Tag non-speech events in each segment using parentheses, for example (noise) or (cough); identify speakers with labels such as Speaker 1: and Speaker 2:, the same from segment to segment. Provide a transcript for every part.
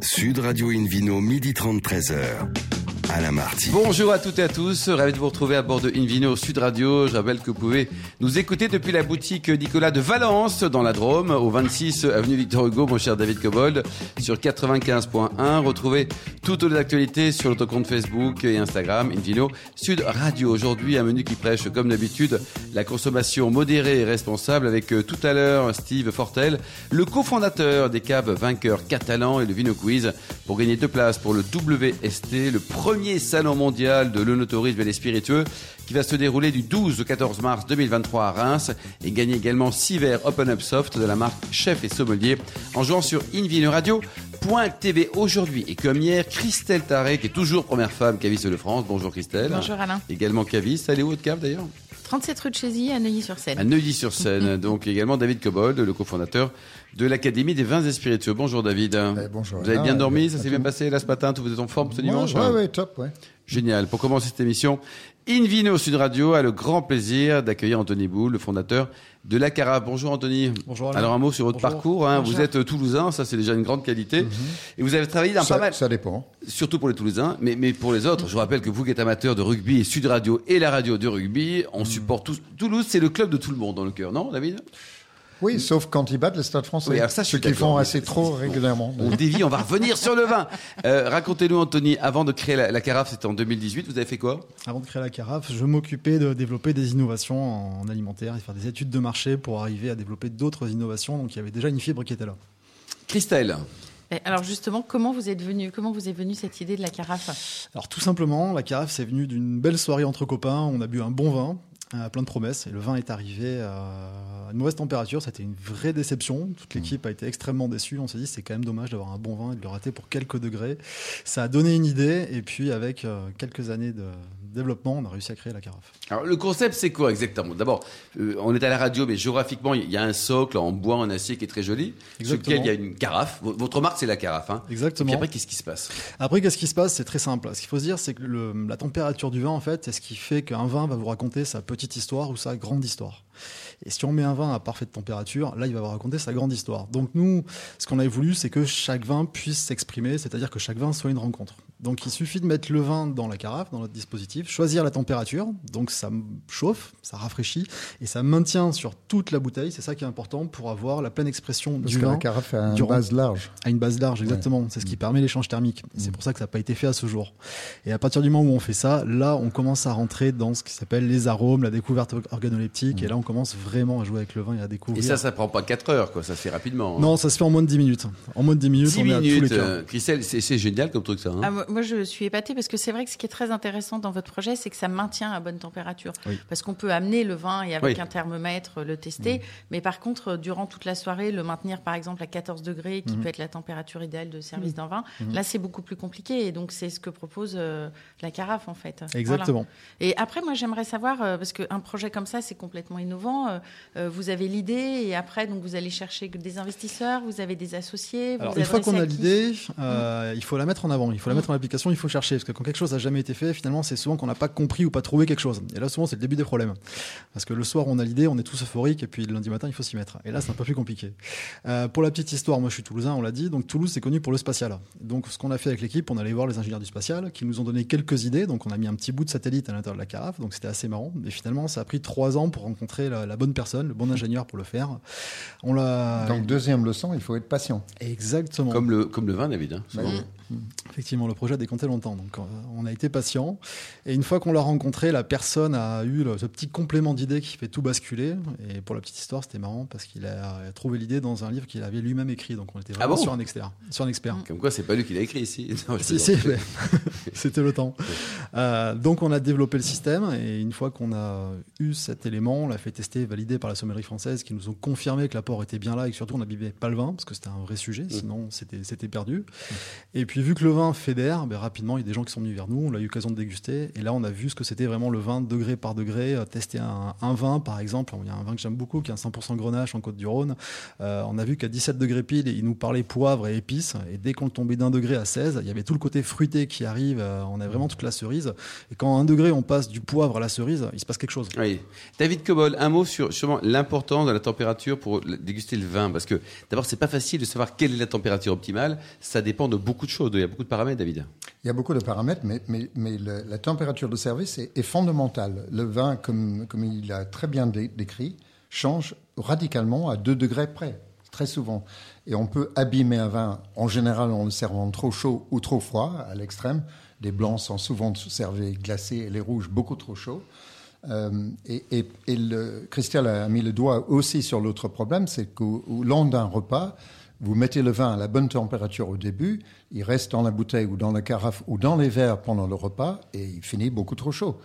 Speaker 1: Sud Radio Invino, midi 30, 13h.
Speaker 2: Bonjour à toutes et à tous, ravi de vous retrouver à bord de Invino Sud Radio. Je rappelle que vous pouvez nous écouter depuis la boutique Nicolas de Valence dans la Drôme, au 26 avenue Victor Hugo, mon cher David Cobold, sur 95.1. Retrouvez toutes les actualités sur notre compte Facebook et Instagram Invino Sud Radio. Aujourd'hui, un menu qui prêche comme d'habitude la consommation modérée et responsable avec euh, tout à l'heure Steve Fortel, le cofondateur des caves vainqueurs catalans et le Vino Quiz pour gagner deux places pour le WST, le premier salon mondial de l'onotourisme et des spiritueux qui va se dérouler du 12 au 14 mars 2023 à Reims et gagner également 6 verres Open Up Soft de la marque Chef et Sommelier en jouant sur invinoradio.tv aujourd'hui. Et comme hier, Christelle Taré, qui est toujours première femme caviste de France. Bonjour Christelle.
Speaker 3: Bonjour Alain.
Speaker 2: Également caviste. Elle est où votre cave d'ailleurs?
Speaker 3: 37 rue de Chézy à Neuilly-sur-Seine.
Speaker 2: À Neuilly-sur-Seine. (laughs) Donc également David Cobold, le cofondateur de l'Académie des vins et spiritueux. Bonjour David.
Speaker 4: Eh, bonjour.
Speaker 2: Vous avez bien dormi Ça s'est bien passé là ce matin Vous êtes en forme ce dimanche
Speaker 4: Ouais, ouais, top, ouais.
Speaker 2: Génial. Pour commencer cette émission, Invino Sud Radio a le grand plaisir d'accueillir Anthony Boulle, le fondateur de la Carafe. Bonjour Anthony.
Speaker 5: Bonjour Alain.
Speaker 2: Alors un mot sur votre
Speaker 5: Bonjour.
Speaker 2: parcours. hein. Vous êtes toulousain, ça c'est déjà une grande qualité. Et vous avez travaillé dans pas mal,
Speaker 4: ça dépend.
Speaker 2: surtout pour les Toulousains, mais, mais pour les autres. Je vous rappelle que vous qui êtes amateur de rugby et Sud Radio et la radio de rugby, on supporte tous. Toulouse, c'est le club de tout le monde dans le cœur, non David?
Speaker 4: Oui, sauf quand ils battent le stade français.
Speaker 2: Oui, alors ça, je
Speaker 4: Ce qu'ils font assez trop régulièrement.
Speaker 2: On dévie, on va revenir sur le vin. Euh, Racontez-nous Anthony, avant de créer la, la Carafe, c'était en 2018, vous avez fait quoi?
Speaker 5: Avant de créer la carafe, je m'occupais de développer des innovations en alimentaire et faire des études de marché pour arriver à développer d'autres innovations. Donc il y avait déjà une fibre qui était là.
Speaker 2: Christelle
Speaker 3: Alors justement, comment vous êtes venu Comment vous est venue cette idée de la carafe?
Speaker 5: Alors tout simplement, la carafe, c'est venu d'une belle soirée entre copains. On a bu un bon vin, euh, plein de promesses, et le vin est arrivé à une mauvaise température. C'était une vraie déception. Toute l'équipe a été extrêmement déçue. On s'est dit, c'est quand même dommage d'avoir un bon vin et de le rater pour quelques degrés. Ça a donné une idée, et puis avec euh, quelques années de développement, on a réussi à créer la carafe.
Speaker 2: Alors le concept c'est quoi exactement? D'abord, euh, on est à la radio, mais géographiquement il y a un socle en bois, en acier qui est très joli, sur lequel il y a une carafe. Votre marque c'est la carafe. Hein. Et
Speaker 5: Exactement.
Speaker 2: puis après qu'est-ce qui se passe?
Speaker 5: Après, qu'est-ce qui se passe? C'est très simple. Ce qu'il faut se dire, c'est que le- la température du vin, en fait, c'est ce qui fait qu'un vin va vous raconter sa petite histoire ou sa grande histoire. Et si on met un vin à parfaite température, là, il va vous raconter sa grande histoire. Donc nous, ce qu'on a voulu, c'est que chaque vin puisse s'exprimer, c'est-à-dire que chaque vin soit une rencontre. Donc il suffit de mettre le vin dans la carafe, dans notre dispositif, choisir la température, donc ça chauffe, ça rafraîchit, et ça maintient sur toute la bouteille. C'est ça qui est important pour avoir la pleine expression
Speaker 4: Parce
Speaker 5: du
Speaker 4: que la
Speaker 5: vin
Speaker 4: carafe a une base large.
Speaker 5: à une base large, exactement. C'est ce qui permet l'échange thermique. C'est pour ça que ça n'a pas été fait à ce jour. Et à partir du moment où on fait ça, là, on commence à rentrer dans ce qui s'appelle les arômes, la découverte organoleptique. Et là, on commence vraiment à jouer avec le vin et à découvrir.
Speaker 2: Et ça, ça prend pas 4 heures, quoi. Ça se fait rapidement. hein.
Speaker 5: Non, ça se fait en moins de 10 minutes. En moins de 10 minutes,
Speaker 2: 6
Speaker 5: on est à tous les
Speaker 2: minutes.
Speaker 5: cas.
Speaker 2: euh, Christelle, c'est c'est génial comme truc ça. hein.
Speaker 3: Ah, moi, je suis épatée parce que c'est vrai que ce qui est très intéressant dans votre projet, c'est que ça maintient à bonne température.
Speaker 5: Oui.
Speaker 3: Parce qu'on peut amener le vin et avec
Speaker 2: Oui.
Speaker 3: un thermomètre le tester, mais par contre, durant toute la soirée, le maintenir par exemple à 14 degrés, qui peut être la température idéale de service d'un vin, là c'est beaucoup plus compliqué. Et donc c'est ce que propose euh, la carafe en fait.
Speaker 5: Exactement.
Speaker 3: Voilà. Et après, moi j'aimerais savoir, euh, parce qu'un projet comme ça, c'est complètement innovant. Euh, euh, vous avez l'idée et après, donc vous allez chercher des investisseurs, vous avez des associés. Vous
Speaker 5: Alors,
Speaker 3: vous
Speaker 5: une fois qu'on a l'idée, euh, il faut la mettre en avant, il faut la
Speaker 3: Mm.
Speaker 5: mettre en application, il faut chercher. Parce que quand quelque chose n'a jamais été fait, finalement, c'est souvent qu'on n'a pas compris ou pas trouvé quelque chose. Et là, souvent, c'est le début des problèmes. Parce que le soir, on a l'idée, on est tous euphoriques, et puis le lundi matin, il faut s'y mettre. Et là, c'est un peu plus compliqué. Euh, pour la petite histoire, moi, je suis toulousain, on l'a dit. Donc, Toulouse, c'est connu pour le spatial. Donc, ce qu'on a fait avec l'équipe, on allait voir les ingénieurs du spatial, qui nous ont donné quelques idées. Donc, on a mis un petit bout de satellite à l'intérieur de la carafe. Donc, c'était assez marrant. Mais finalement, ça a pris trois ans pour rencontrer la, la bonne personne, le bon ingénieur pour le faire. On l'a.
Speaker 4: Donc, deuxième leçon, il faut être patient.
Speaker 5: Exactement.
Speaker 2: Comme, le, comme le vin, David. hein, souvent.
Speaker 4: Ouais.
Speaker 5: Effectivement, le projet a décompté longtemps. Donc, euh, on a été patient. Et une fois qu'on l'a rencontré, la personne a eu le- ce petit complément d'idée qui fait tout basculer. Et pour la petite histoire, c'était marrant parce qu'il a trouvé l'idée dans un livre qu'il avait lui-même écrit. Donc, on était vraiment
Speaker 2: Ah bon
Speaker 5: sur un expert. Sur un expert.
Speaker 2: Comme quoi, c'est pas lui qui l'a écrit ici.
Speaker 5: Si, si, (laughs) c'était le temps. Euh, donc on a développé le système et une fois qu'on a eu cet élément, on l'a fait tester, validé par la sommellerie française qui nous ont confirmé que l'apport était bien là et que surtout on n'abîmait pas le vin parce que c'était un vrai sujet, sinon c'était c'était perdu. Et puis vu que le vin fédère, ben, rapidement il y a des gens qui sont venus vers nous, on a eu l'occasion de déguster, et là on a vu ce que c'était vraiment le vin degré par degré, euh, tester un, un vin par exemple, il y a un vin que j'aime beaucoup qui est un 100% grenache en Côte-du-Rhône, euh, on a vu qu'à 17 degrés pile, il nous parlait poivre et épices, et dès qu'on tombait d'un degré à 16, il y avait tout le côté fruité qui arrive, euh, on a vraiment toute la cerise, et quand à un degré on passe du poivre à la cerise, il se passe quelque chose.
Speaker 2: Oui. David Cobol, un mot sur sûrement l'importance de la température pour déguster le vin, parce que d'abord c'est pas facile de savoir quelle est la température optimale. Ça dépend de beaucoup de choses. Il y a beaucoup de paramètres, David.
Speaker 4: Il y a beaucoup de paramètres, mais, mais, mais la température de service est, fondamentale. Le vin, comme, comme il a très bien dé- décrit, change radicalement à 2 degrés près, très souvent. Et on peut abîmer un vin, en général en le servant trop chaud ou trop froid, à l'extrême. Les blancs sont souvent servis glacés et les rouges beaucoup trop chauds. Euh, et et, et le, Christelle a mis le doigt aussi sur l'autre problème, c'est qu'au au long d'un repas, vous mettez le vin à la bonne température au début, il reste dans la bouteille ou dans la carafe ou dans les verres pendant le repas et il finit beaucoup trop chaud.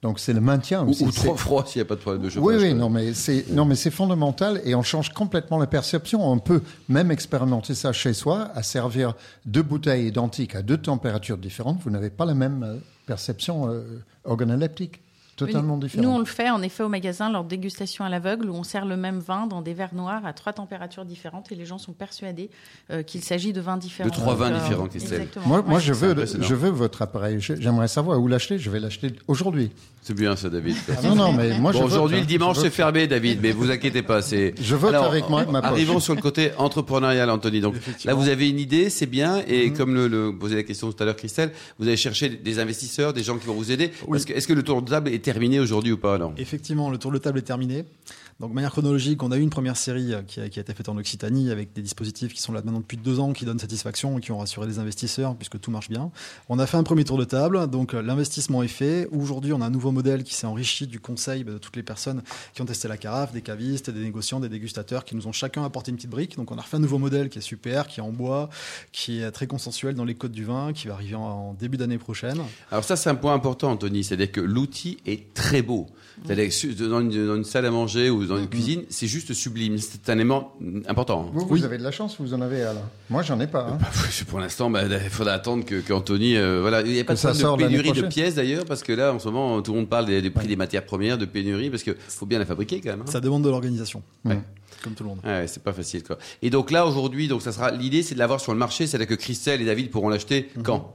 Speaker 4: Donc c'est le maintien aussi.
Speaker 2: ou trop froid s'il n'y a pas de problème de chauffage.
Speaker 4: oui, oui, non, mais c'est non, mais c'est fondamental et on change complètement la perception. On peut même expérimenter ça chez soi, à servir deux bouteilles identiques à deux températures différentes. Vous n'avez pas la même euh, perception euh, organoleptique, totalement
Speaker 3: Oui,
Speaker 4: différente.
Speaker 3: Nous, on le fait en effet au magasin lors de dégustation à l'aveugle où on sert le même vin dans des verres noirs à trois températures différentes et les gens sont persuadés euh, qu'il s'agit de vins différents.
Speaker 2: De trois vins
Speaker 3: euh,
Speaker 2: différents, Christelle.
Speaker 3: exactement.
Speaker 4: Moi, moi je, veux, je veux votre appareil. J'aimerais savoir où l'acheter. Je vais l'acheter aujourd'hui.
Speaker 2: C'est bien ça, David.
Speaker 4: Ah non, non, mais moi,
Speaker 2: Bon, aujourd'hui, le dimanche, c'est fermé, David, mais vous inquiétez pas. C'est. (laughs)
Speaker 4: Je vote avec moi, ma poche.
Speaker 2: Arrivons sur le côté entrepreneurial, Anthony. Donc là, vous avez une idée, c'est bien. Et
Speaker 4: Mhm.
Speaker 2: comme le, le posait la question tout à l'heure, Christelle, vous allez chercher des investisseurs, des gens qui vont vous aider. Parce que, est-ce que le tour de table est terminé aujourd'hui ou pas alors
Speaker 5: Effectivement, le tour de table est terminé. Donc, de manière chronologique, on a eu une première série euh, qui a, été faite en Occitanie avec des dispositifs qui sont là maintenant depuis deux ans, qui donnent satisfaction et qui ont rassuré les investisseurs puisque tout marche bien. On a fait un premier tour de table, donc euh, l'investissement est fait. Aujourd'hui, on a un nouveau modèle qui s'est enrichi du conseil bah, de toutes les personnes qui ont testé la carafe, des cavistes, des négociants, des dégustateurs qui nous ont chacun apporté une petite brique. Donc, on a refait un nouveau modèle qui est super, qui est en bois, qui est très consensuel dans les codes du vin, qui va arriver en, début d'année prochaine.
Speaker 2: Alors ça, c'est un point important, Anthony. C'est-à-dire que l'outil est très beau. C'est-à-dire dans une, dans une salle à manger ou dans une cuisine, c'est juste sublime. C'est un élément important.
Speaker 4: Vous, vous avez de la chance, vous en avez alors. Moi, j'en ai pas. hein.
Speaker 2: Bah, pour l'instant, bah, il faudra attendre que qu'Anthony, euh, voilà, il n'y a pas
Speaker 4: Que
Speaker 2: de de pénurie de pièces d'ailleurs, parce que là, en ce moment, tout le monde parle des, des prix des matières premières, de pénurie, parce que faut bien la fabriquer quand même. hein.
Speaker 5: Ça demande de l'organisation,
Speaker 2: Ouais.
Speaker 5: comme tout le monde.
Speaker 2: Ouais, c'est pas facile quoi. Et donc là aujourd'hui, donc ça sera l'idée, c'est de l'avoir sur le marché, c'est-à-dire que Christelle et David pourront l'acheter
Speaker 4: Mhm.
Speaker 2: quand?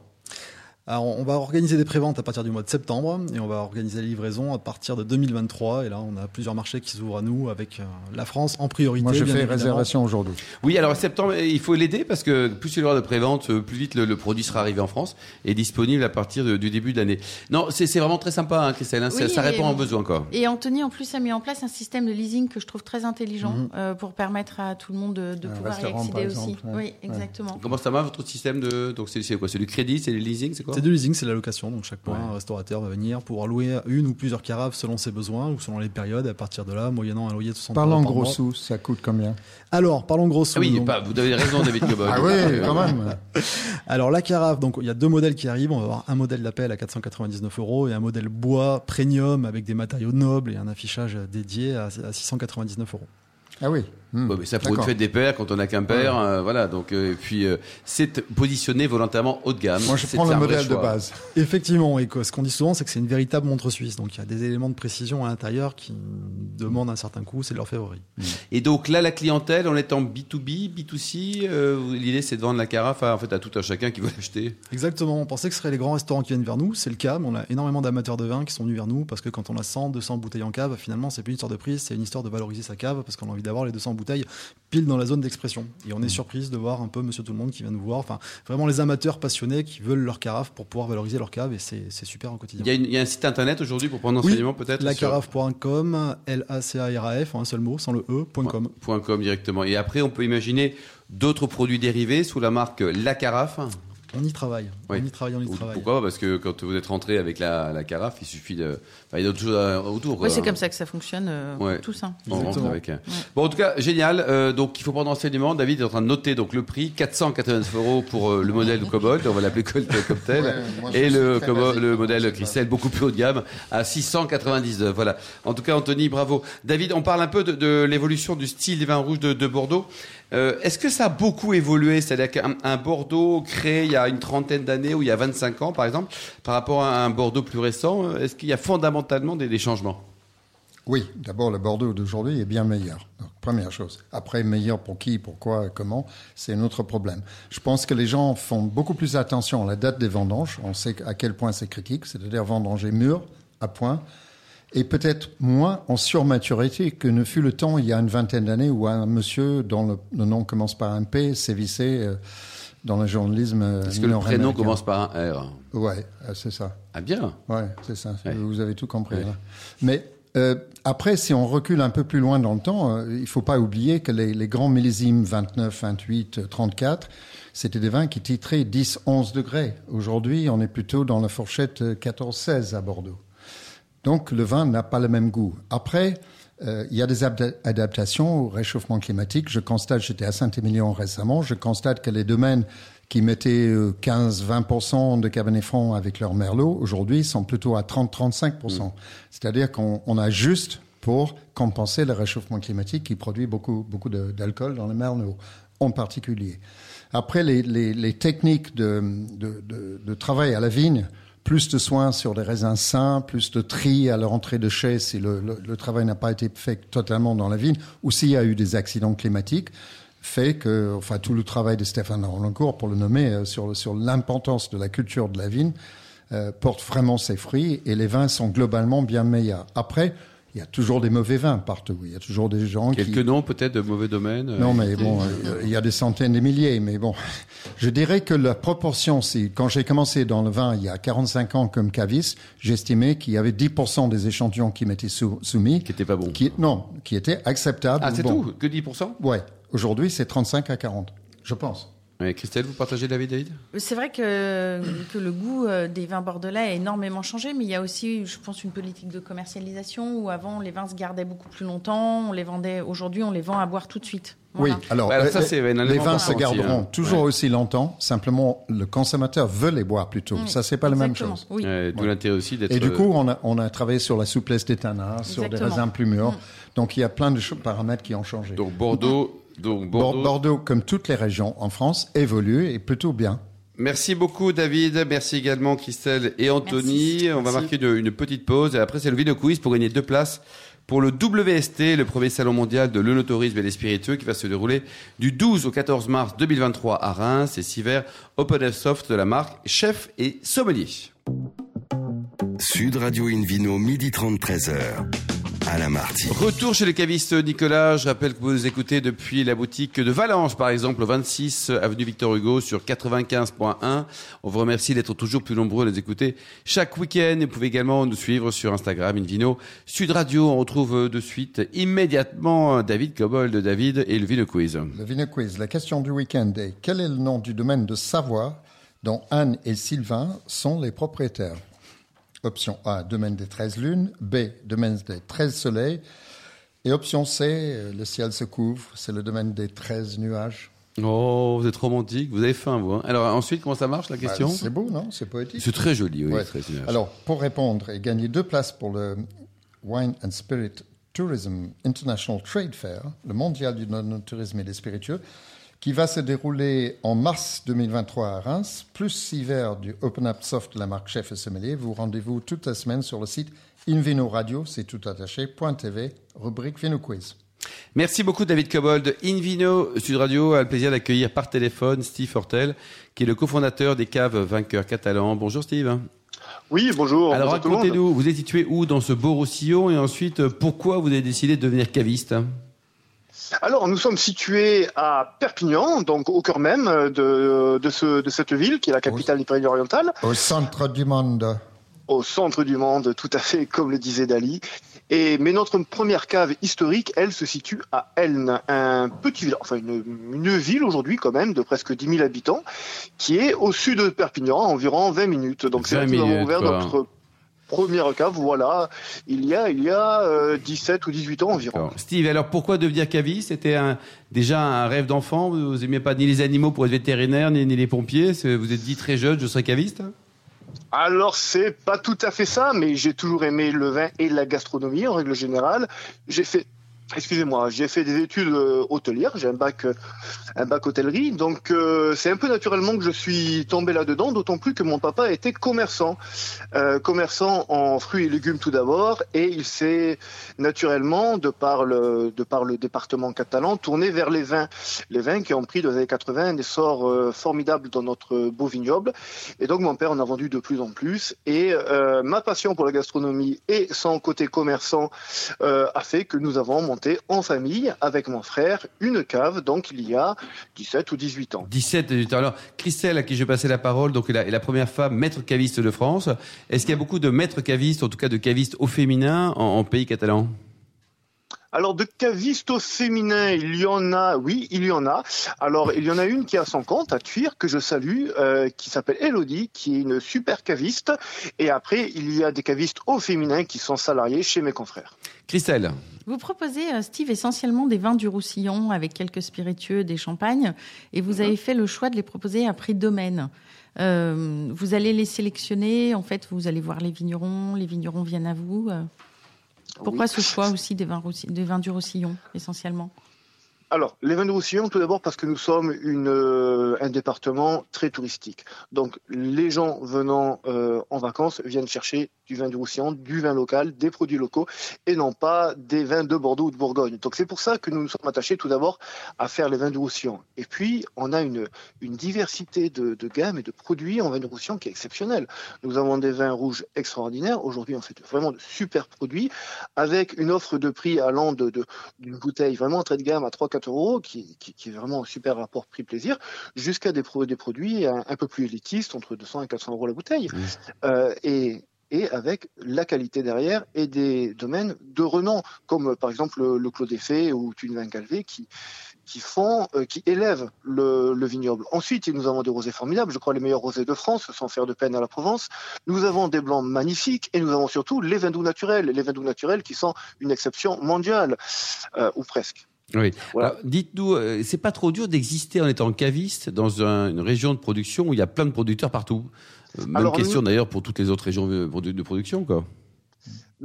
Speaker 5: Alors, on va organiser des préventes à partir du mois de septembre et on va organiser la livraison à partir de 2023. Et là, on a plusieurs marchés qui s'ouvrent à nous avec euh, la France en priorité.
Speaker 4: Moi, je
Speaker 5: bien
Speaker 4: fais
Speaker 5: évidemment.
Speaker 4: réservation aujourd'hui.
Speaker 2: Oui, alors septembre, il faut l'aider parce que plus il y aura de prévente, euh, plus vite le, le produit sera arrivé en France et disponible à partir de- du début de l'année. Non, c'est vraiment très sympa, hein, Christelle. hein, ça,
Speaker 3: Oui,
Speaker 2: ça répond
Speaker 3: et-
Speaker 2: aux besoins quoi.
Speaker 3: Et Anthony, en plus, a mis en place un système de leasing que je trouve très intelligent
Speaker 2: Mhm.
Speaker 3: euh, pour permettre à tout le monde de, de
Speaker 4: Un
Speaker 3: pouvoir y accéder aussi.
Speaker 4: exemple, ouais.
Speaker 3: Oui, exactement.
Speaker 2: Comment ça va votre système de donc c'est c'est quoi C'est du crédit, c'est du leasing, c'est quoi?
Speaker 5: C'est du leasing, c'est la location. Donc, chaque mois,
Speaker 2: Ouais.
Speaker 5: un restaurateur va venir pouvoir louer une ou plusieurs carafes selon ses besoins ou selon les périodes. À partir de là, moyennant un loyer de 60
Speaker 4: Parlons
Speaker 5: par
Speaker 4: gros
Speaker 5: mois.
Speaker 4: sous, ça coûte combien?
Speaker 5: Alors, parlons gros sous.
Speaker 2: Ah oui,
Speaker 5: Donc,
Speaker 2: pas, vous avez raison, David Cobol. (laughs)
Speaker 4: Ah oui,
Speaker 2: Euh,
Speaker 4: quand même. (laughs)
Speaker 5: Alors la carafe, donc il y a deux modèles qui arrivent. On va avoir un modèle d'appel à 499 euros et un modèle bois premium avec des matériaux nobles et un affichage dédié à, à 699 euros.
Speaker 4: Ah oui. Hmm.
Speaker 2: Mais ça pour une fête des pères quand on n'a qu'un père, euh, voilà. Donc euh, et puis euh, c'est positionné volontairement haut de gamme.
Speaker 4: Moi, je prends le modèle de base.
Speaker 5: Effectivement, et ce qu'on dit souvent, c'est que c'est une véritable montre suisse. Donc il y a des éléments de précision à l'intérieur qui demandent un certain coût. C'est leur favori.
Speaker 2: Et donc là, la clientèle, on est en B2B, B2C. euh, L'idée, c'est de vendre la carafe à, en fait, à tout un chacun qui veut l'acheter.
Speaker 5: Exactement. On pensait que ce seraient les grands restaurants qui viennent vers nous. C'est le cas. Mais on a énormément d'amateurs de vin qui sont venus vers nous parce que quand on a 100, 200 bouteilles en cave, finalement, c'est plus une histoire de prix, c'est une histoire de valoriser sa cave parce qu'on a envie d'avoir les 200 bouteilles pile dans la zone d'expression. Et on est surprise de voir un peu Monsieur Tout le Monde qui vient nous voir. Enfin, vraiment les amateurs passionnés qui veulent leur carafe pour pouvoir valoriser leur cave et c'est super au quotidien.
Speaker 2: Il y, a une- il y a un site internet aujourd'hui pour prendre
Speaker 5: Oui,
Speaker 2: enseignement peut-être
Speaker 5: Lacarafe.com, L-A-C-A-R-A-F, en un seul mot, sans le E, point .com.
Speaker 2: Point .com directement. Et après, on peut imaginer d'autres produits dérivés sous la marque La Carafe.
Speaker 5: On y travaille.
Speaker 2: Oui.
Speaker 5: On y travaille, on y
Speaker 2: Ou-
Speaker 5: travaille.
Speaker 2: Pourquoi Parce que quand vous êtes rentré avec la, la carafe, il suffit de. Enfin, il y a d'autres choses autour.
Speaker 3: Oui, c'est comme ça que ça fonctionne, euh,
Speaker 2: Ouais.
Speaker 3: tout ça.
Speaker 2: On avec un- Bon, en tout cas, génial. Euh, donc, il faut prendre enseignement. David est en train de noter donc le prix 489 euros pour euh, le modèle Cobalt. On va l'appeler tel. (laughs)
Speaker 4: Ouais, moi,
Speaker 2: et le, Cobalt- modèle Christelle, beaucoup plus haut de gamme, à 699. Voilà. En tout cas, Anthony, bravo. David, on parle un peu de, de l'évolution du style des vins rouges de, de Bordeaux. Euh, Est-ce que ça a beaucoup évolué? C'est-à-dire qu'un un Bordeaux créé il y a une trentaine d'années ou il y a 25 ans, par exemple, par rapport à un Bordeaux plus récent, est-ce qu'il y a fondamentalement des, changements?
Speaker 4: Oui, d'abord, le Bordeaux d'aujourd'hui est bien meilleur. Première chose. Après, meilleur pour qui, pourquoi, comment, c'est un autre problème. Je pense que les gens font beaucoup plus attention à la date des vendanges. On sait à quel point c'est critique, c'est-à-dire vendanger mûr, à point, et peut-être moins en surmaturité que ne fut le temps il y a une vingtaine d'années où un monsieur dont le, nom commence par un P sévissait dans le journalisme. euh,
Speaker 2: Est-ce que le prénom commence par un R
Speaker 4: Ouais, euh, c'est ça.
Speaker 2: Ah bien
Speaker 4: Ouais, c'est ça.
Speaker 2: Ouais.
Speaker 4: Vous avez tout compris.
Speaker 2: Ouais.
Speaker 4: là. Mais euh, après, si on recule un peu plus loin dans le temps, euh, il faut pas oublier que les, les grands millésimes 29, 28, euh, 34, c'était des vins qui titraient 10, 11 degrés. Aujourd'hui, on est plutôt dans la fourchette euh, 14, 16 à Bordeaux. Donc le vin n'a pas le même goût. Après, euh, il y a des adaptations au réchauffement climatique. Je constate, j'étais à Saint-Émilion récemment, je constate que les domaines qui mettaient euh, 15-20% de Cabernet Franc avec leur Merlot, aujourd'hui, sont plutôt à 30-35%. C'est-à-dire qu'on on ajuste pour compenser le réchauffement climatique qui produit beaucoup, beaucoup d'alcool dans le Merlot, en particulier. Après, les, les, les techniques de, de, de, de travail à la vigne, plus de soins sur des raisins sains, plus de tri à leur entrée de chai si le, le, le travail n'a pas été fait totalement dans la vigne, ou s'il y a eu des accidents climatiques, fait que, enfin, tout le travail de Stéphane Rollancourt, pour le nommer, euh, sur, sur l'importance de la culture de la vigne, euh, porte vraiment ses fruits et les vins sont globalement bien meilleurs. Après, il y a toujours des mauvais vins partout. Il y a toujours des gens qui...
Speaker 2: Quelques noms peut-être de mauvais domaines euh,
Speaker 4: Non, mais bon, euh, il y a des centaines de milliers. Mais bon, je dirais que la proportion, si quand j'ai commencé dans le vin il y a 45 ans comme caviste, j'estimais qu'il y avait 10% des échantillons qui m'étaient sou- soumis,
Speaker 2: qui n'étaient pas bons.
Speaker 4: qui non, qui étaient acceptables.
Speaker 2: Ah, c'est
Speaker 4: Bon,
Speaker 2: tout? Que 10%
Speaker 4: Ouais. Aujourd'hui, c'est 35 à 40, je pense.
Speaker 2: Ouais, Christelle, vous partagez l'avis, David?
Speaker 3: C'est vrai que, que le goût euh, des vins bordelais a énormément changé, mais il y a aussi, je pense, une politique de commercialisation où avant les vins se gardaient beaucoup plus longtemps, on les vendait. Aujourd'hui, on les vend à boire tout de suite. Voilà.
Speaker 4: Oui, alors,
Speaker 2: Bah, alors ça, c'est un
Speaker 4: les vins se garderont
Speaker 2: hein.
Speaker 4: toujours
Speaker 2: Ouais.
Speaker 4: aussi longtemps. Simplement, le consommateur veut les boire plus tôt.
Speaker 3: Mm,
Speaker 4: Ça, c'est pas la même chose.
Speaker 3: Oui.
Speaker 2: D'où l'intérêt aussi d'être.
Speaker 4: Et du
Speaker 2: euh,
Speaker 4: coup, on a, on a travaillé sur la souplesse des tanins, sur des raisins plus mûrs.
Speaker 3: Mm.
Speaker 4: Donc, il y a plein de paramètres qui ont changé.
Speaker 2: Donc Bordeaux. Donc Bordeaux.
Speaker 4: Bordeaux, comme toutes les régions en France, évolue et plutôt bien.
Speaker 2: Merci beaucoup David, merci également Christelle et Anthony.
Speaker 3: Merci.
Speaker 2: On va
Speaker 5: Merci.
Speaker 2: marquer une, une petite pause et après c'est le vidéo quiz pour gagner deux places pour le WST, le premier salon mondial de l'œnotourisme et des spiritueux qui va se dérouler du 12 au 14 mars 2023 à Reims et six verres Open Air Soft de la marque Chef et Sommelier.
Speaker 1: Sud Radio Invino, midi 30, 13h. Alain Marty.
Speaker 2: Retour chez le caviste Nicolas. Je rappelle que vous nous écoutez depuis la boutique de Valence, par exemple, au 26 avenue Victor Hugo sur 95.1. On vous remercie d'être toujours plus nombreux à nous écouter chaque week-end. Vous pouvez également nous suivre sur Instagram, Invino Sud Radio. On retrouve de suite immédiatement David Cobold, David et le Vino Quiz.
Speaker 4: Le Vino Quiz, la question du week-end est quel est le nom du domaine de Savoie dont Anne et Sylvain sont les propriétaires? Option A, domaine des 13 lunes. B, domaine des 13 soleils. Et option C, euh, le ciel se couvre, c'est le domaine des 13 nuages.
Speaker 2: Oh, vous êtes romantique, vous avez faim, vous. hein. Alors ensuite, comment ça marche la question?
Speaker 4: Bah, c'est beau, non? C'est poétique.
Speaker 2: C'est très joli, oui.
Speaker 4: Ouais.
Speaker 2: très génial.
Speaker 4: Alors, pour répondre et gagner deux places pour le Wine and Spirit Tourism International Trade Fair, le mondial du tourisme et des spiritueux, qui va se dérouler en mars 2023 à Reims, plus verres du Open Up Soft de la marque Chef et Sommelier. Vous rendez-vous toute la semaine sur le site Invino Radio, c'est tout attaché, .tv, rubrique Vino Quiz.
Speaker 2: Merci beaucoup David Cobold. Invino Sud Radio a le plaisir d'accueillir par téléphone Steve Hortel, qui est le cofondateur des caves vainqueurs catalans. Bonjour Steve.
Speaker 6: Oui, bonjour.
Speaker 2: Alors racontez-nous, vous êtes situé où dans ce beau Roussillon? Et ensuite pourquoi vous avez décidé de devenir caviste?
Speaker 6: Alors, nous sommes situés à Perpignan, donc au cœur même de, de, ce, de cette ville, qui est la capitale des Pyrénées-Orientales,
Speaker 4: Au centre du monde.
Speaker 6: au centre du monde, tout à fait comme le disait Dali. Et, mais notre première cave historique, elle, se situe à Elne, un petit village, enfin une, une ville aujourd'hui quand même de presque 10 000 habitants, qui est au sud de Perpignan, à environ 20 minutes. Donc c'est
Speaker 2: 20
Speaker 6: là que nous avons
Speaker 2: minutes,
Speaker 6: ouvert
Speaker 2: quoi.
Speaker 6: notre première cave, voilà, il y a, il y a euh, 17 ou 18 ans environ.
Speaker 2: Steve, alors pourquoi devenir caviste? C'était un- déjà un rêve d'enfant? Vous n'aimiez pas ni les animaux pour être vétérinaire, ni, ni les pompiers? Vous êtes dit très jeune, je serai caviste?
Speaker 6: Alors c'est pas tout à fait ça, mais j'ai toujours aimé le vin et la gastronomie en règle générale. J'ai fait excusez-moi, j'ai fait des études euh, hôtelières, j'ai un bac, euh, un bac hôtellerie, donc euh, c'est un peu naturellement que je suis tombé là-dedans, d'autant plus que mon papa était commerçant, euh, commerçant en fruits et légumes tout d'abord, et il s'est naturellement, de par le, de par le département catalan, tourné vers les vins, les vins qui ont pris dans les années 80 un essor euh, formidable dans notre beau vignoble, et donc mon père en a vendu de plus en plus, et euh, ma passion pour la gastronomie et son côté commerçant a fait que nous avons monté en famille avec mon frère une cave, donc il y a 17 ou 18 ans.
Speaker 2: 17 18 ans. Alors, Christelle, à qui je passer la parole, donc est la, est la première femme maître caviste de France. Est-ce qu'il y a beaucoup de maîtres cavistes, en tout cas de cavistes au féminin, en pays catalan?
Speaker 6: Alors de cavistes au féminin, il y en a, oui, il y en a. Alors il y en a une qui a son compte à Tuire que je salue, euh, qui s'appelle Elodie, qui est une super caviste. Et après il y a des cavistes au féminin qui sont salariés chez mes confrères.
Speaker 2: Christelle,
Speaker 3: Vous proposez, euh, Steve, essentiellement des vins du Roussillon avec quelques spiritueux, des champagnes, et vous avez fait le choix de les proposer à prix domaine. Euh, vous allez les sélectionner, en fait, vous allez voir les vignerons, les vignerons viennent à vous. Pourquoi
Speaker 6: Oui.
Speaker 3: ce choix aussi des vins, des vins du Roussillon, essentiellement?
Speaker 6: Alors, les vins de Roussillon, tout d'abord parce que nous sommes une, euh, un département très touristique. Donc, les gens venant euh, en vacances viennent chercher du vin du Roussillon, du vin local, des produits locaux, et non pas des vins de Bordeaux ou de Bourgogne. Donc, c'est pour ça que nous nous sommes attachés tout d'abord à faire les vins du Roussillon. Et puis, on a une, une diversité de, de gammes et de produits en vin du Roussillon qui est exceptionnelle. Nous avons des vins rouges extraordinaires. Aujourd'hui, on fait vraiment de super produits avec une offre de prix allant de, de d'une bouteille vraiment très de gamme à 3-4 euros, qui, qui, qui est vraiment un super rapport prix-plaisir, jusqu'à des, pro- des produits un, un peu plus élitistes, entre 200 et 400 euros la bouteille.
Speaker 2: Mmh.
Speaker 6: Euh, et, et avec la qualité derrière et des domaines de renom, comme par exemple le, le Clos des Fées ou Tunevin Calvé, qui, qui font, euh, qui élèvent le, le vignoble. Ensuite, nous avons des rosés formidables. Je crois les meilleurs rosés de France, sans faire de peine à la Provence. Nous avons des blancs magnifiques et nous avons surtout les vins doux naturels, les vins doux naturels qui sont une exception mondiale, euh, ou presque.
Speaker 2: Oui.
Speaker 6: Voilà.
Speaker 2: Dites-nous, euh, c'est pas trop dur d'exister en étant caviste dans un- une région de production où il y a plein de producteurs partout? Euh, Même
Speaker 6: Alors,
Speaker 2: question
Speaker 6: nous-
Speaker 2: d'ailleurs pour toutes les autres régions de, de production, quoi.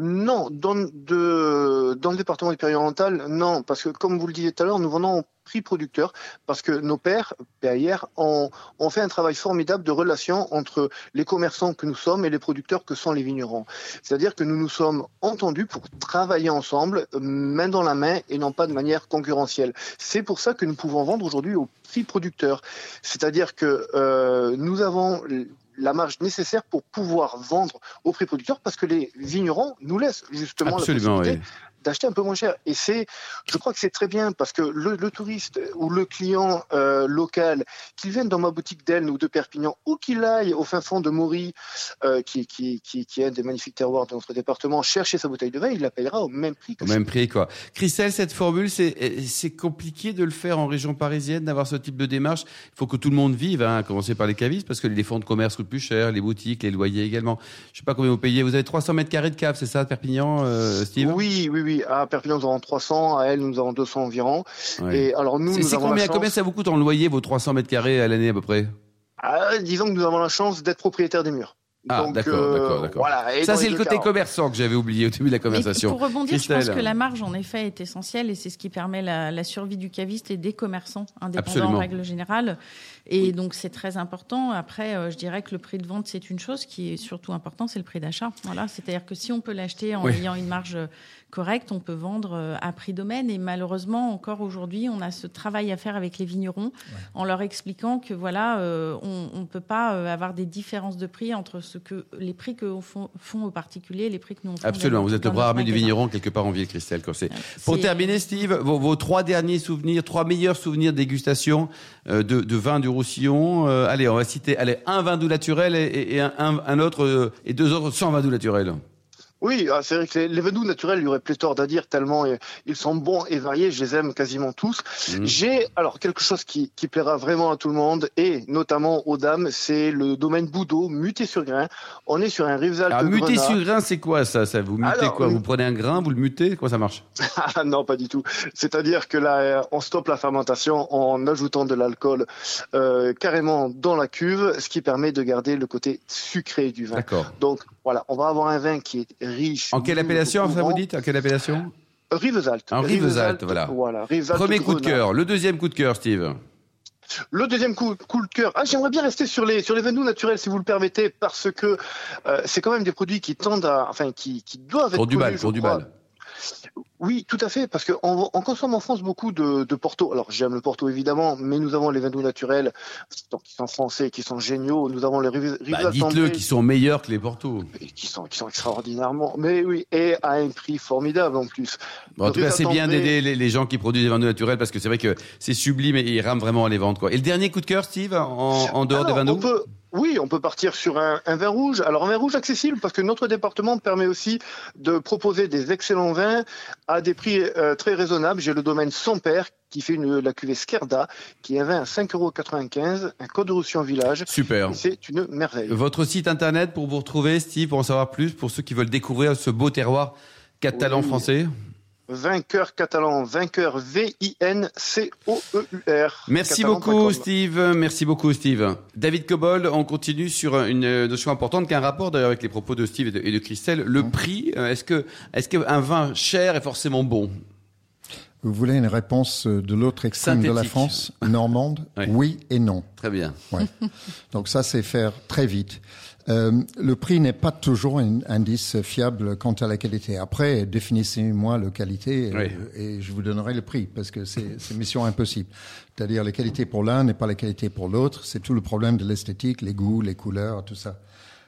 Speaker 6: Non, dans, le département du Pyrénées-Orientales, non, parce que comme vous le disiez tout à l'heure, nous vendons au prix producteur, parce que nos pères, derrière, ont, ont fait un travail formidable de relation entre les commerçants que nous sommes et les producteurs que sont les vignerons. C'est-à-dire que nous nous sommes entendus pour travailler ensemble, main dans la main, et non pas de manière concurrentielle. C'est pour ça que nous pouvons vendre aujourd'hui au prix producteur. C'est-à-dire que euh, nous avons la marge nécessaire pour pouvoir vendre au prix producteur parce que les vignerons nous laissent justement
Speaker 2: Absolument,
Speaker 6: la possibilité d'acheter un peu moins cher. Et c'est, je crois que c'est très bien parce que le, le touriste ou le client euh, local, qu'il vienne dans ma boutique d'Elne ou de Perpignan ou qu'il aille au fin fond de Maury, euh, qui, qui, qui, qui est un des magnifiques terroirs de notre département, chercher sa bouteille de vin, il la payera au même prix que
Speaker 2: Au même prix, quoi. Christelle, cette formule, c'est compliqué de le faire en région parisienne, d'avoir ce type de démarche. Il faut que tout le monde vive, hein, à commencer par les cavistes, parce que les fonds de commerce coûtent plus cher, les boutiques, les loyers également. Je sais pas combien vous payez. Vous avez 300 mètres carrés de cave, c'est ça, Perpignan, euh, Steve?
Speaker 6: Oui, oui, oui. À Perpignan, nous avons 300. À Elle, nous avons 200 environ.
Speaker 2: Ouais.
Speaker 6: Et alors, nous,
Speaker 2: C'est
Speaker 6: nous avons la
Speaker 2: combien,
Speaker 6: chance...
Speaker 2: combien ça vous coûte en loyer, vos 300 mètres carrés à l'année à peu près?
Speaker 6: Ah, disons que nous avons la chance d'être propriétaires des murs.
Speaker 2: Ah, d'accord,
Speaker 6: euh,
Speaker 2: d'accord, d'accord.
Speaker 6: Voilà. Et
Speaker 2: Ça, c'est le côté
Speaker 6: cas,
Speaker 2: commerçant que j'avais oublié au début de la conversation.
Speaker 3: pour rebondir, je pense
Speaker 2: Christelle.
Speaker 3: que la marge, en effet, est essentielle et c'est ce qui permet la, la survie du caviste et des commerçants indépendants
Speaker 2: Absolument.
Speaker 3: en règle générale. Et donc, c'est très important. Après, euh, je dirais que le prix de vente, c'est une chose qui est surtout important, c'est le prix d'achat. Voilà. C'est-à-dire que si on peut l'acheter en
Speaker 2: Oui.
Speaker 3: ayant une marge correcte, on peut vendre euh, à prix domaine. Et malheureusement, encore aujourd'hui, on a ce travail à faire avec les vignerons en leur expliquant que voilà, euh, on ne peut pas euh, avoir des différences de prix entre ce que les prix que font, font aux particuliers et les prix que nous on fait
Speaker 2: Absolument, vous êtes le bras armé du vigneron quelque part en ville, Christelle. C'est- Pour terminer, Steve, vos, vos trois derniers souvenirs, trois meilleurs souvenirs de dégustation euh, de, de vin du Roussillon. Euh, allez, on va citer allez, un vin doux naturel et, et- un, un- autre euh, et deux autres sans vin doux naturel.
Speaker 6: Oui, ah, c'est vrai que les, les vins doux naturels, il y aurait pléthore d'à dire tellement euh, ils sont bons et variés. Je les aime quasiment tous.
Speaker 2: Mhm.
Speaker 6: J'ai alors quelque chose qui, qui plaira vraiment à tout le monde et notamment aux dames, c'est le domaine Boudot, muté sur grain. On est sur un
Speaker 2: Alors, muter
Speaker 6: Grenat.
Speaker 2: sur grain, c'est quoi ça, ça Vous mutez
Speaker 6: Alors,
Speaker 2: quoi. Vous prenez un grain, vous le mutez Comment ça marche?
Speaker 6: Ah non, pas du tout. C'est-à-dire que là, euh, on stoppe la fermentation en ajoutant de l'alcool euh, carrément dans la cuve, ce qui permet de garder le côté sucré du vin.
Speaker 2: D'accord.
Speaker 6: Donc voilà, on va avoir un vin qui est riche.
Speaker 2: En quelle appellation, ça vous dites En quelle appellation?
Speaker 6: Rivesaltes.
Speaker 2: Un Rivesaltes, voilà.
Speaker 6: Voilà, Rivesaltes
Speaker 2: Premier coup de cœur. Le deuxième coup de cœur, Steve.
Speaker 6: Le deuxième coup, coup de cœur. Ah, j'aimerais bien rester sur les sur les naturels, si vous le permettez, parce que euh, c'est quand même des produits qui tendent à, enfin, qui, qui doivent
Speaker 2: Pour
Speaker 6: être
Speaker 2: du
Speaker 6: connus,
Speaker 2: mal, pour du mal.
Speaker 6: Oui, tout à fait, parce qu'on on consomme en France beaucoup de, de Porto. Alors j'aime le Porto évidemment, mais nous avons les vins doux naturels donc, qui sont français, qui sont géniaux. Nous avons les Riv-
Speaker 2: Bah, dites-le qu'ils sont meilleurs que les Porto.
Speaker 6: qui sont qui sont extraordinairement, mais oui, et à un prix formidable en plus.
Speaker 2: Bon, en tout cas, c'est bien d'aider les, les gens qui produisent des vins naturels parce que c'est vrai que c'est sublime et ils rament vraiment à les vendre. Quoi. Et le dernier coup de cœur, Steve, en, en dehors des vins doux?
Speaker 6: Oui, on peut partir sur un, un vin rouge. Alors un vin rouge accessible parce que notre département permet aussi de proposer des excellents vins à des prix euh, très raisonnables. J'ai le domaine Son Père qui fait une, la cuvée Skerda, qui est un vin à 5,95 euros, un code Roussillon Village.
Speaker 2: Super.
Speaker 6: C'est une merveille.
Speaker 2: Votre site internet pour vous retrouver, Steve, pour en savoir plus, pour ceux qui veulent découvrir ce beau terroir catalan
Speaker 6: Oui. Vainqueur catalan, vainqueur V-I-N-C-O-E-U-R.
Speaker 2: Merci beaucoup, Steve. Merci beaucoup, Steve. David Cobold, on continue sur une notion importante qui a un rapport d'ailleurs avec les propos de Steve et de, et de Christelle. Le
Speaker 6: Mmh.
Speaker 2: prix, euh, est-ce que, est-ce qu'un vin cher est forcément bon?
Speaker 4: Vous voulez une réponse euh, de l'autre extrême de la. France, (laughs) normande?
Speaker 2: Oui.
Speaker 4: Oui et non.
Speaker 2: Très bien.
Speaker 4: Ouais. (laughs) Donc ça, c'est faire très vite. Euh, le prix n'est pas toujours un indice fiable quant à la qualité. Après, définissez-moi la qualité
Speaker 2: Oui.
Speaker 4: et je vous donnerai le prix parce que c'est c'est mission impossible. C'est-à-dire la qualité pour l'un n'est pas la qualité pour l'autre. C'est tout le problème de l'esthétique, les goûts, les couleurs, tout ça.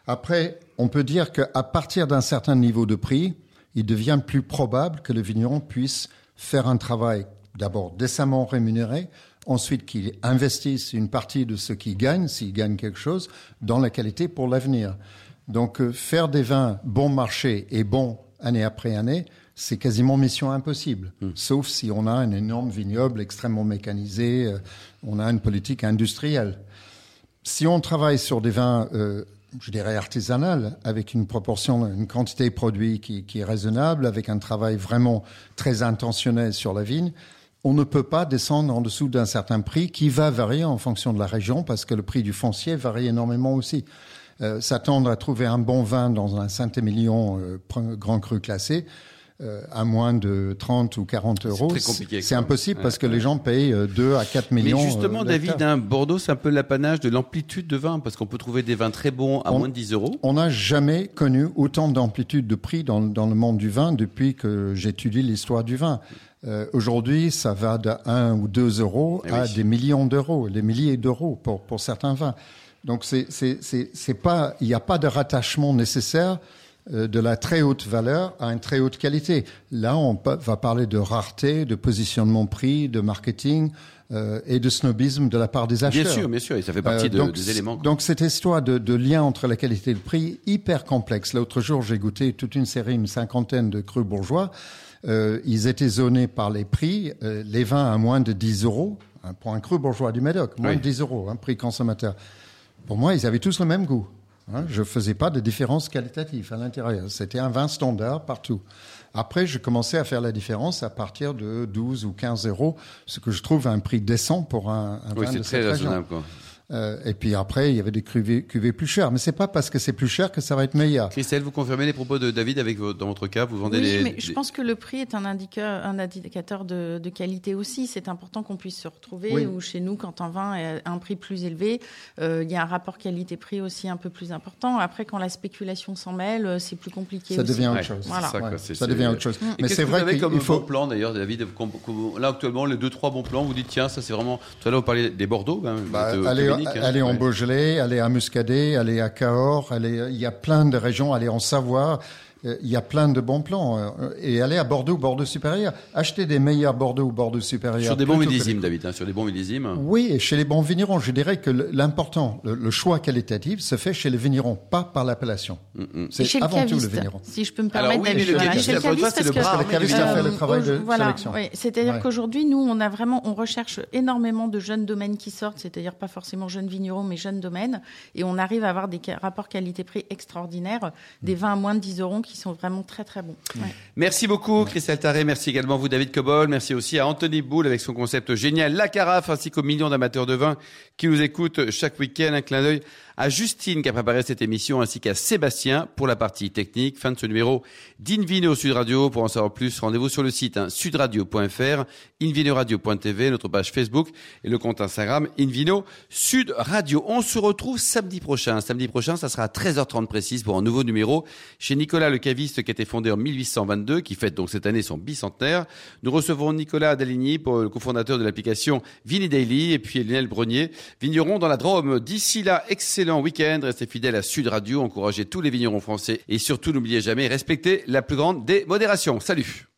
Speaker 4: Après, on peut dire qu'à partir d'un certain niveau de prix, il devient plus probable que le vigneron puisse faire un travail d'abord décemment rémunéré, ensuite qu'il investisse une partie de ce qu'il gagne, s'il gagne quelque chose, dans la qualité pour l'avenir. Donc euh, faire des vins bon marché et bons année après année, c'est quasiment mission impossible, sauf si on a un énorme vignoble extrêmement mécanisé, euh, on a une politique industrielle. Si on travaille sur des vins, euh, je dirais artisanales, avec une proportion, une quantité de produits qui, qui est raisonnable, avec un travail vraiment très intentionnel sur la vigne, on ne peut pas descendre en dessous d'un certain prix qui va varier en fonction de la région parce que le prix du foncier varie énormément aussi. Euh, S'attendre à trouver un bon vin dans un Saint-Émilion euh, grand cru classé euh, à moins de 30 ou 40 euros, c'est impossible
Speaker 2: Ouais,
Speaker 4: parce que
Speaker 2: ouais.
Speaker 4: les gens payent euh, 2 à 4 millions.
Speaker 2: Mais justement,
Speaker 4: euh,
Speaker 2: David, hein, Bordeaux, c'est un peu l'apanage de l'amplitude de vin, parce qu'on peut trouver des vins très bons à
Speaker 4: On-
Speaker 2: moins de 10 euros.
Speaker 4: On n'a jamais connu autant d'amplitude de prix dans, dans le monde du vin depuis que j'étudie l'histoire du vin. Euh, Aujourd'hui, ça va de 1 ou 2 euros
Speaker 2: Eh
Speaker 4: à
Speaker 2: oui.
Speaker 4: des millions d'euros, des milliers d'euros pour, pour certains vins. Donc, c'est, c'est, c'est, c'est pas, il n'y a pas de rattachement nécessaire euh, de la très haute valeur à une très haute qualité. Là, on va parler de rareté, de positionnement prix, de marketing euh, et de snobisme de la part des acheteurs.
Speaker 2: Bien sûr, bien sûr, et ça fait partie
Speaker 4: Euh,
Speaker 2: de-
Speaker 4: donc,
Speaker 2: des éléments.
Speaker 4: Donc cette histoire de, de lien entre la qualité et le prix, hyper complexe. L'autre jour, j'ai goûté toute une série, une cinquantaine de crus bourgeois. Euh, ils étaient zonés par les prix, euh, les vins à moins de 10 euros, hein, pour un cru bourgeois du Médoc, moins
Speaker 2: Oui.
Speaker 4: de 10 euros, un prix consommateur. Pour moi, ils avaient tous le même goût. Hein. Je faisais pas de différence qualitative à l'intérieur. C'était un vin standard partout. Après, je commençais à faire la différence à partir de 12 ou 15 euros, ce que je trouve un prix décent pour un, un
Speaker 2: Oui,
Speaker 4: vin de
Speaker 2: très
Speaker 4: cette région.
Speaker 2: raisonnable. Quoi.
Speaker 4: Euh, et puis après, il y avait des cuvées, cuvées plus chères. Mais c'est pas parce que c'est plus cher que ça va être meilleur.
Speaker 2: Christelle, vous confirmez les propos de David avec vos- dans votre cas, vous vendez
Speaker 3: Oui,
Speaker 2: des,
Speaker 3: mais je pense que le prix est un indicateur, un indicateur de, de qualité aussi. C'est important qu'on puisse se retrouver.
Speaker 4: Oui.
Speaker 3: Ou chez nous, quand un vin est à un prix plus élevé, euh, il y a un rapport qualité-prix aussi un peu plus important. Après, quand la spéculation s'en mêle, euh, c'est plus compliqué.
Speaker 4: Ça
Speaker 3: aussi.
Speaker 4: devient
Speaker 2: Ouais,
Speaker 4: autre chose.
Speaker 3: Voilà.
Speaker 2: ça,
Speaker 4: Ouais,
Speaker 2: quoi, c'est-
Speaker 4: ça
Speaker 2: c'est-
Speaker 4: devient autre chose.
Speaker 2: Et
Speaker 4: Mais c'est
Speaker 2: que
Speaker 4: vrai qu'il
Speaker 2: comme
Speaker 4: faut.
Speaker 2: bon plan d'ailleurs, David Là actuellement, les deux trois bons plans, vous dites tiens, ça c'est vraiment. Tout à l'heure, vous parliez des Bordeaux,
Speaker 4: Bah,
Speaker 2: de-
Speaker 4: aller,
Speaker 2: Communique, hein.
Speaker 4: aller en. Beaujolais, aller à Muscadet, aller à Cahors, aller, il y a plein de régions, aller en Savoie, il y a plein de bons plans. euh, Et aller à Bordeaux, Bordeaux supérieur. Acheter des meilleurs Bordeaux ou Bordeaux supérieur.
Speaker 2: Sur des bons
Speaker 4: que
Speaker 2: millésimes, David, hein, sur des bons millésimes.
Speaker 4: Oui, et chez les bons vignerons, je dirais que le- l'important, le, le choix qualitatif se fait chez les vignerons, pas par l'appellation.
Speaker 2: Mm, mm.
Speaker 4: C'est
Speaker 3: le
Speaker 4: avant tout le
Speaker 3: caviste,
Speaker 4: vigneron.
Speaker 3: si je peux me
Speaker 2: Alors
Speaker 3: permettre
Speaker 2: oui, mais le
Speaker 3: Voilà,
Speaker 2: caviste,
Speaker 3: chez
Speaker 2: la bonne fois, c'est le
Speaker 3: parce que-
Speaker 4: Le caviste a fait le
Speaker 3: Euh,
Speaker 4: travail de
Speaker 3: au- voilà,
Speaker 4: sélection.
Speaker 3: oui. C'est-à-dire
Speaker 4: Ouais.
Speaker 3: qu'aujourd'hui, nous, on a vraiment, on recherche énormément de jeunes domaines qui sortent, c'est-à-dire pas forcément jeunes vignerons, mais jeunes domaines, et on arrive à avoir des rapports qualité-prix extraordinaires, des vins à moins de 10 euros qui sont vraiment très très bons. Ouais.
Speaker 2: Merci beaucoup, Christelle Taré. Merci également vous, David Cobol. Merci aussi à Anthony Boule avec son concept génial, la carafe, ainsi qu'aux millions d'amateurs de vin qui nous écoutent chaque week-end. Un clin d'œil à Justine qui a préparé cette émission ainsi qu'à Sébastien pour la partie technique. Fin de ce numéro d'Invino Sud Radio. Pour en savoir plus, rendez-vous sur le site hein, sudradio.fr, invinoradio.tv, notre page Facebook et le compte Instagram Invino Sud Radio. On se retrouve samedi prochain. Samedi prochain, ça sera à 13h30 précise pour un nouveau numéro chez Nicolas le caviste qui a été fondé en 1822, qui fête donc cette année son bicentenaire. Nous recevons Nicolas Daligny, le cofondateur de l'application Vini Daily, et puis Lionel Brenier, vigneron dans la Drôme. D'ici là, excellent week-end. Restez fidèles à Sud Radio, encouragez tous les vignerons français et surtout n'oubliez jamais, respectez la plus grande des modérations. Salut